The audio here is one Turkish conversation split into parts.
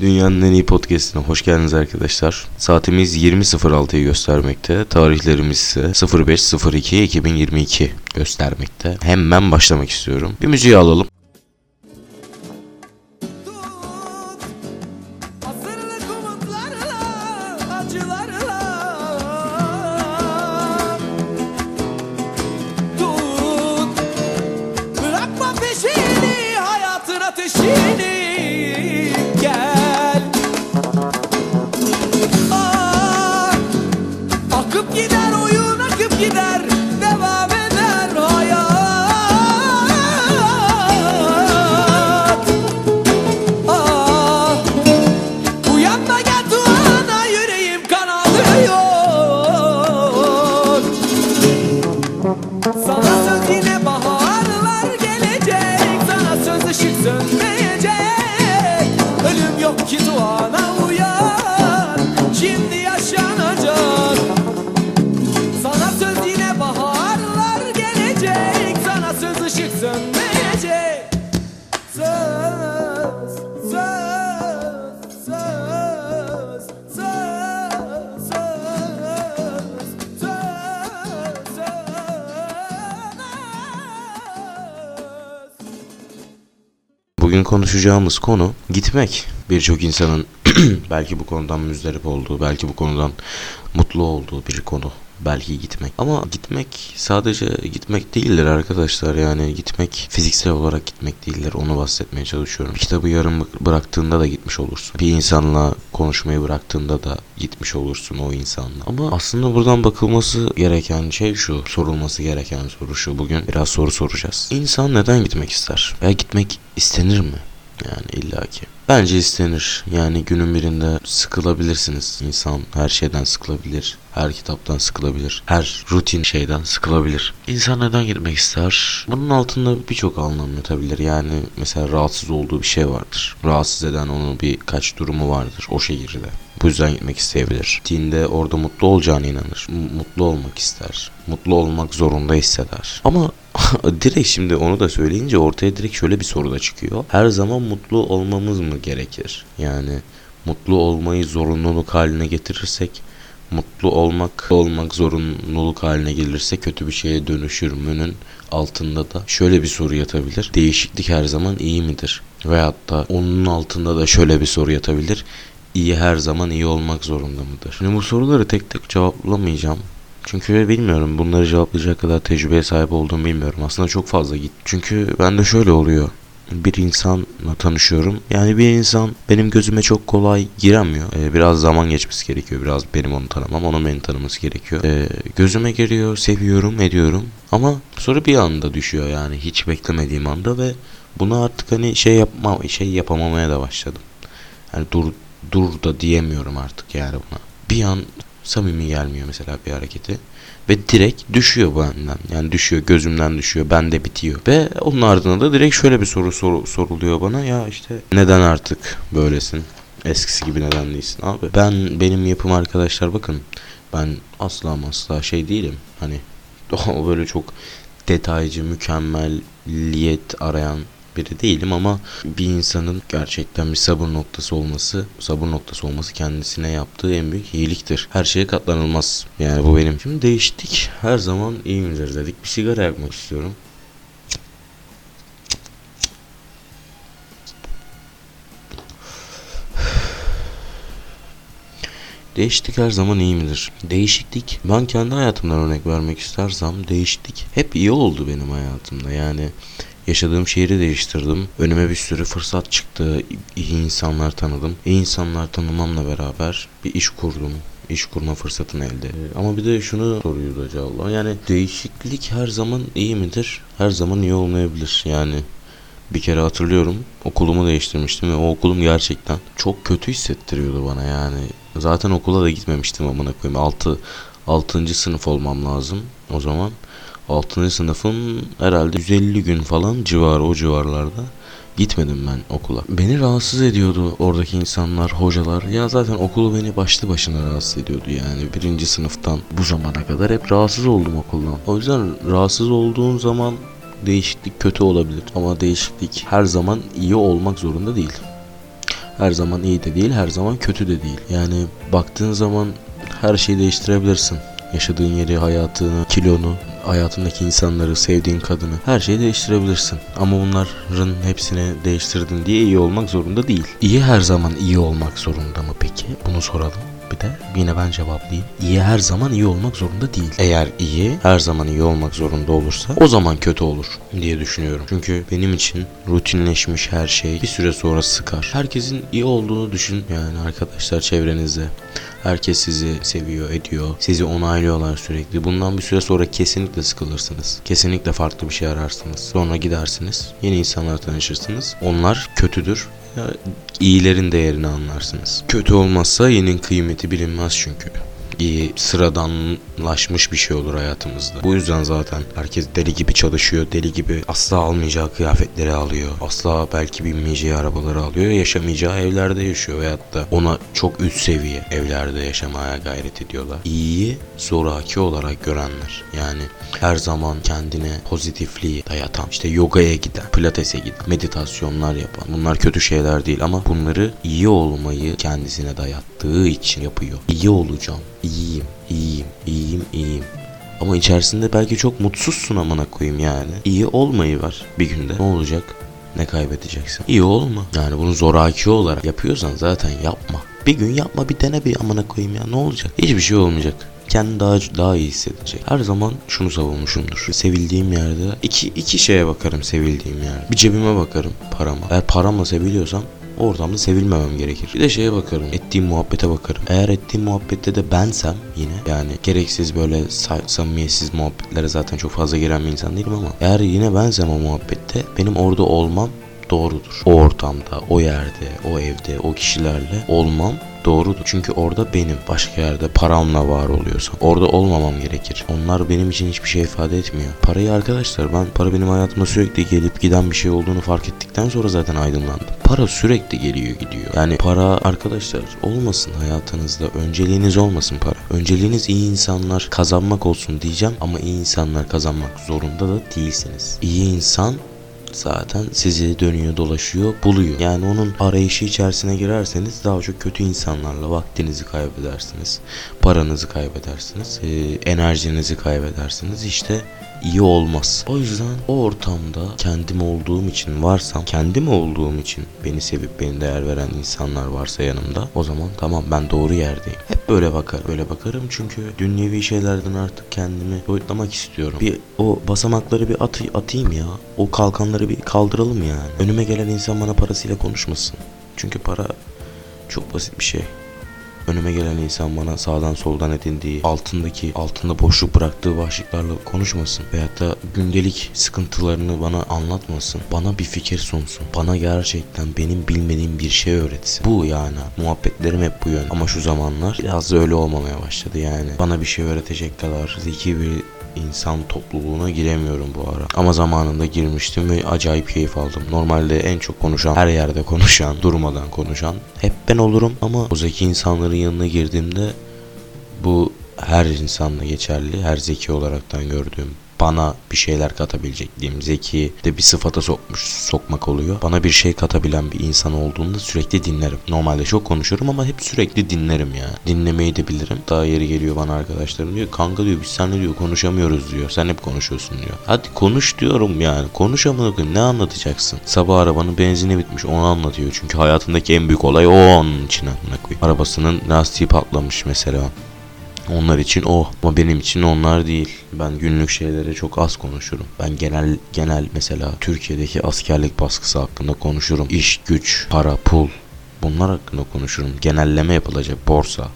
Dünyanın en iyi podcastine hoş geldiniz arkadaşlar. Saatimiz 20.06'yı göstermekte. Tarihlerimiz ise 05.02.2022 göstermekte. Hemen başlamak istiyorum. Bir müziği alalım. destino. 其实我 Bugün konuşacağımız konu gitmek. Birçok insanın belki bu konudan müzdarip olduğu, belki bu konudan mutlu olduğu bir konu. Belki gitmek. Ama gitmek sadece gitmek değildir arkadaşlar. Yani gitmek fiziksel olarak gitmek değildir. Onu bahsetmeye çalışıyorum. Bir kitabı yarım bıraktığında da gitmiş olursun. Bir insanla konuşmayı bıraktığında da gitmiş olursun o insanla. Ama aslında buradan bakılması gereken şey şu. Sorulması gereken soru şu. Bugün biraz soru soracağız. İnsan neden gitmek ister? Veya gitmek istenir mi? Yani illaki. Bence istenir. Yani günün birinde sıkılabilirsiniz. İnsan her şeyden sıkılabilir. Her kitaptan sıkılabilir. Her rutin şeyden sıkılabilir. İnsan neden gitmek ister? Bunun altında birçok anlam yatabilir. Yani mesela rahatsız olduğu bir şey vardır. Rahatsız eden onun birkaç durumu vardır o şehirde. Bu yüzden gitmek isteyebilir. Gittiğinde orada mutlu olacağına inanır. M- Mutlu olmak ister. Mutlu olmak zorunda hisseder. Ama direkt şimdi onu da söyleyince ortaya direkt şöyle bir soru da çıkıyor. Her zaman mutlu olmamız mı gerekir? Yani mutlu olmayı zorunluluk haline getirirsek mutlu olmak olmak zorunluluk haline gelirse kötü bir şeye dönüşür mü'nün altında da şöyle bir soru yatabilir. Değişiklik her zaman iyi midir? Veyahut da onun altında da şöyle bir soru yatabilir. İyi her zaman iyi olmak zorunda mıdır? Şimdi bu soruları tek tek cevaplamayacağım. Çünkü bilmiyorum bunları cevaplayacak kadar tecrübeye sahip olduğumu bilmiyorum. Aslında çok fazla git. Çünkü bende şöyle oluyor. Bir insanla tanışıyorum. Yani bir insan benim gözüme çok kolay giremiyor. Ee, biraz zaman geçmesi gerekiyor. Biraz benim onu tanımam, onun beni tanıması gerekiyor. Ee, gözüme giriyor, seviyorum, ediyorum. Ama sonra bir anda düşüyor yani hiç beklemediğim anda ve bunu artık hani şey yapma şey yapamamaya da başladım. Yani dur dur da diyemiyorum artık yani buna. Bir an samimi gelmiyor mesela bir hareketi. Ve direkt düşüyor benden. Yani düşüyor gözümden düşüyor. Bende bitiyor. Ve onun ardından da direkt şöyle bir soru sor- soruluyor bana. Ya işte neden artık böylesin? Eskisi gibi neden değilsin abi? Ben benim yapım arkadaşlar bakın. Ben asla asla şey değilim. Hani böyle çok detaycı, mükemmelliyet arayan biri değilim ama bir insanın gerçekten bir sabır noktası olması, sabır noktası olması kendisine yaptığı en büyük iyiliktir. Her şeye katlanılmaz. Yani bu benim. Şimdi değiştik. Her zaman iyi midir dedik. Bir sigara yakmak istiyorum. Değişiklik her zaman iyi midir? Değişiklik, ben kendi hayatımdan örnek vermek istersem değişiklik hep iyi oldu benim hayatımda. Yani yaşadığım şehri değiştirdim. Önüme bir sürü fırsat çıktı. İyi insanlar tanıdım. İyi insanlar tanımamla beraber bir iş kurdum. iş kurma fırsatını elde. Ama bir de şunu soruyordu acaba. Yani değişiklik her zaman iyi midir? Her zaman iyi olmayabilir. Yani bir kere hatırlıyorum okulumu değiştirmiştim ve o okulum gerçekten çok kötü hissettiriyordu bana yani. Zaten okula da gitmemiştim amına koyayım. 6 6. sınıf olmam lazım o zaman. 6. sınıfın herhalde 150 gün falan civarı o civarlarda Gitmedim ben okula. Beni rahatsız ediyordu oradaki insanlar, hocalar. Ya zaten okulu beni başlı başına rahatsız ediyordu yani. Birinci sınıftan bu zamana kadar hep rahatsız oldum okuldan. O yüzden rahatsız olduğun zaman değişiklik kötü olabilir. Ama değişiklik her zaman iyi olmak zorunda değil. Her zaman iyi de değil, her zaman kötü de değil. Yani baktığın zaman her şeyi değiştirebilirsin. Yaşadığın yeri, hayatını, kilonu, hayatındaki insanları, sevdiğin kadını her şeyi değiştirebilirsin. Ama bunların hepsini değiştirdin diye iyi olmak zorunda değil. İyi her zaman iyi olmak zorunda mı peki? Bunu soralım. Bir de yine ben cevaplayayım. İyi her zaman iyi olmak zorunda değil. Eğer iyi her zaman iyi olmak zorunda olursa o zaman kötü olur diye düşünüyorum. Çünkü benim için rutinleşmiş her şey bir süre sonra sıkar. Herkesin iyi olduğunu düşün yani arkadaşlar çevrenizde. Herkes sizi seviyor, ediyor. Sizi onaylıyorlar sürekli. Bundan bir süre sonra kesinlikle sıkılırsınız. Kesinlikle farklı bir şey ararsınız. Sonra gidersiniz. Yeni insanlar tanışırsınız. Onlar kötüdür. İyilerin değerini anlarsınız. Kötü olmazsa iyinin kıymeti bilinmez çünkü. İyi sıradanlaşmış bir şey olur hayatımızda. Bu yüzden zaten herkes deli gibi çalışıyor. Deli gibi asla almayacağı kıyafetleri alıyor. Asla belki binmeyeceği arabaları alıyor. Yaşamayacağı evlerde yaşıyor. Veyahut da ona çok üst seviye evlerde yaşamaya gayret ediyorlar. İyiyi zoraki olarak görenler. Yani her zaman kendine pozitifliği dayatan, işte yogaya giden, pilatese giden, meditasyonlar yapan. Bunlar kötü şeyler değil ama bunları iyi olmayı kendisine dayattığı için yapıyor. İyi olacağım, iyiyim, iyiyim, iyiyim, iyiyim. Ama içerisinde belki çok mutsuzsun amına koyayım yani. İyi olmayı var bir günde. Ne olacak? Ne kaybedeceksin? İyi olma. Yani bunu zoraki olarak yapıyorsan zaten yapma. Bir gün yapma bir dene bir amına koyayım ya ne olacak? Hiçbir şey olmayacak kendini daha daha iyi hissedecek. Her zaman şunu savunmuşumdur. Sevildiğim yerde iki iki şeye bakarım sevildiğim yerde. Bir cebime bakarım parama. Eğer paramla seviliyorsam o ortamda sevilmemem gerekir. Bir de şeye bakarım. Ettiğim muhabbete bakarım. Eğer ettiğim muhabbette de bensem yine yani gereksiz böyle sa- samimiyetsiz muhabbetlere zaten çok fazla giren bir insan değilim ama eğer yine bensem o muhabbette benim orada olmam doğrudur. O ortamda, o yerde, o evde, o kişilerle olmam doğrudur. Çünkü orada benim. Başka yerde paramla var oluyorsam. Orada olmamam gerekir. Onlar benim için hiçbir şey ifade etmiyor. Parayı arkadaşlar ben para benim hayatımda sürekli gelip giden bir şey olduğunu fark ettikten sonra zaten aydınlandım. Para sürekli geliyor gidiyor. Yani para arkadaşlar olmasın hayatınızda. Önceliğiniz olmasın para. Önceliğiniz iyi insanlar kazanmak olsun diyeceğim ama iyi insanlar kazanmak zorunda da değilsiniz. İyi insan zaten sizi dönüyor dolaşıyor buluyor. Yani onun arayışı içerisine girerseniz daha çok kötü insanlarla vaktinizi kaybedersiniz. Paranızı kaybedersiniz. enerjinizi kaybedersiniz. İşte iyi olmaz. O yüzden o ortamda kendim olduğum için varsam, kendim olduğum için beni sevip beni değer veren insanlar varsa yanımda o zaman tamam ben doğru yerdeyim. Hep böyle bakar, böyle bakarım çünkü dünyevi şeylerden artık kendimi boyutlamak istiyorum. Bir o basamakları bir at, atayım ya. O kalkanları bir kaldıralım yani. Önüme gelen insan bana parasıyla konuşmasın. Çünkü para çok basit bir şey. Önüme gelen insan bana sağdan soldan edindiği, altındaki, altında boşluk bıraktığı başlıklarla konuşmasın. Veyahut da gündelik sıkıntılarını bana anlatmasın. Bana bir fikir sunsun. Bana gerçekten benim bilmediğim bir şey öğretsin. Bu yani. Muhabbetlerim hep bu yön. Ama şu zamanlar biraz da öyle olmamaya başladı yani. Bana bir şey öğretecek kadar zeki bir insan topluluğuna giremiyorum bu ara. Ama zamanında girmiştim ve acayip keyif aldım. Normalde en çok konuşan, her yerde konuşan, durmadan konuşan hep ben olurum ama o zeki insanların yanına girdiğimde bu her insanla geçerli, her zeki olaraktan gördüğüm bana bir şeyler katabilecek diyeyim. Zeki de bir sıfata sokmuş, sokmak oluyor. Bana bir şey katabilen bir insan olduğunda sürekli dinlerim. Normalde çok konuşurum ama hep sürekli dinlerim ya. Dinlemeyi de bilirim. Daha yeri geliyor bana arkadaşlarım diyor. Kanka diyor biz seninle diyor konuşamıyoruz diyor. Sen hep konuşuyorsun diyor. Hadi konuş diyorum yani. Konuş amına. Ne anlatacaksın? Sabah arabanın benzini bitmiş. Onu anlatıyor. Çünkü hayatındaki en büyük olay o onun için amına. Arabasının lastiği patlamış mesela. Onlar için o ama benim için onlar değil. Ben günlük şeylere çok az konuşurum. Ben genel genel mesela Türkiye'deki askerlik baskısı hakkında konuşurum. İş, güç, para, pul bunlar hakkında konuşurum. Genelleme yapılacak borsa.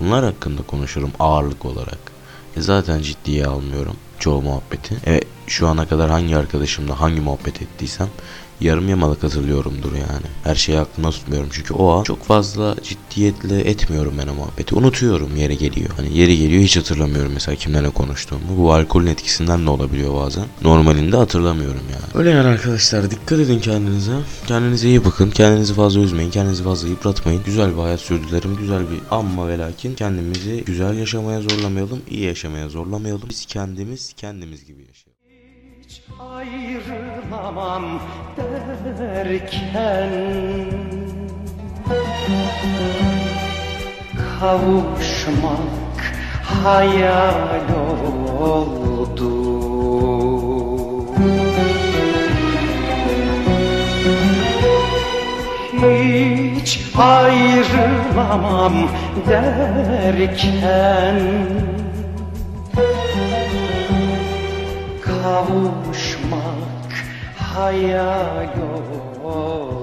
Bunlar hakkında konuşurum ağırlık olarak. E zaten ciddiye almıyorum çoğu muhabbeti. Evet şu ana kadar hangi arkadaşımla hangi muhabbet ettiysem yarım yamalak hatırlıyorumdur yani. Her şeyi aklımda tutmuyorum çünkü o an çok fazla ciddiyetle etmiyorum ben o muhabbeti. Unutuyorum yeri geliyor. Hani yeri geliyor hiç hatırlamıyorum mesela kimlerle konuştuğumu. Bu alkolün etkisinden de olabiliyor bazen. Normalinde hatırlamıyorum yani. Öyle yani arkadaşlar dikkat edin kendinize. Kendinize iyi bakın. Kendinizi fazla üzmeyin. Kendinizi fazla yıpratmayın. Güzel bir hayat sürdürelim. Güzel bir amma ve lakin kendimizi güzel yaşamaya zorlamayalım. iyi yaşamaya zorlamayalım. Biz kendimiz kendimiz gibi yaşayalım. Ayrılamam derken. Kavuşmak hayal oldu. Hiç ayrılamam derken kavuşmak hayal yok.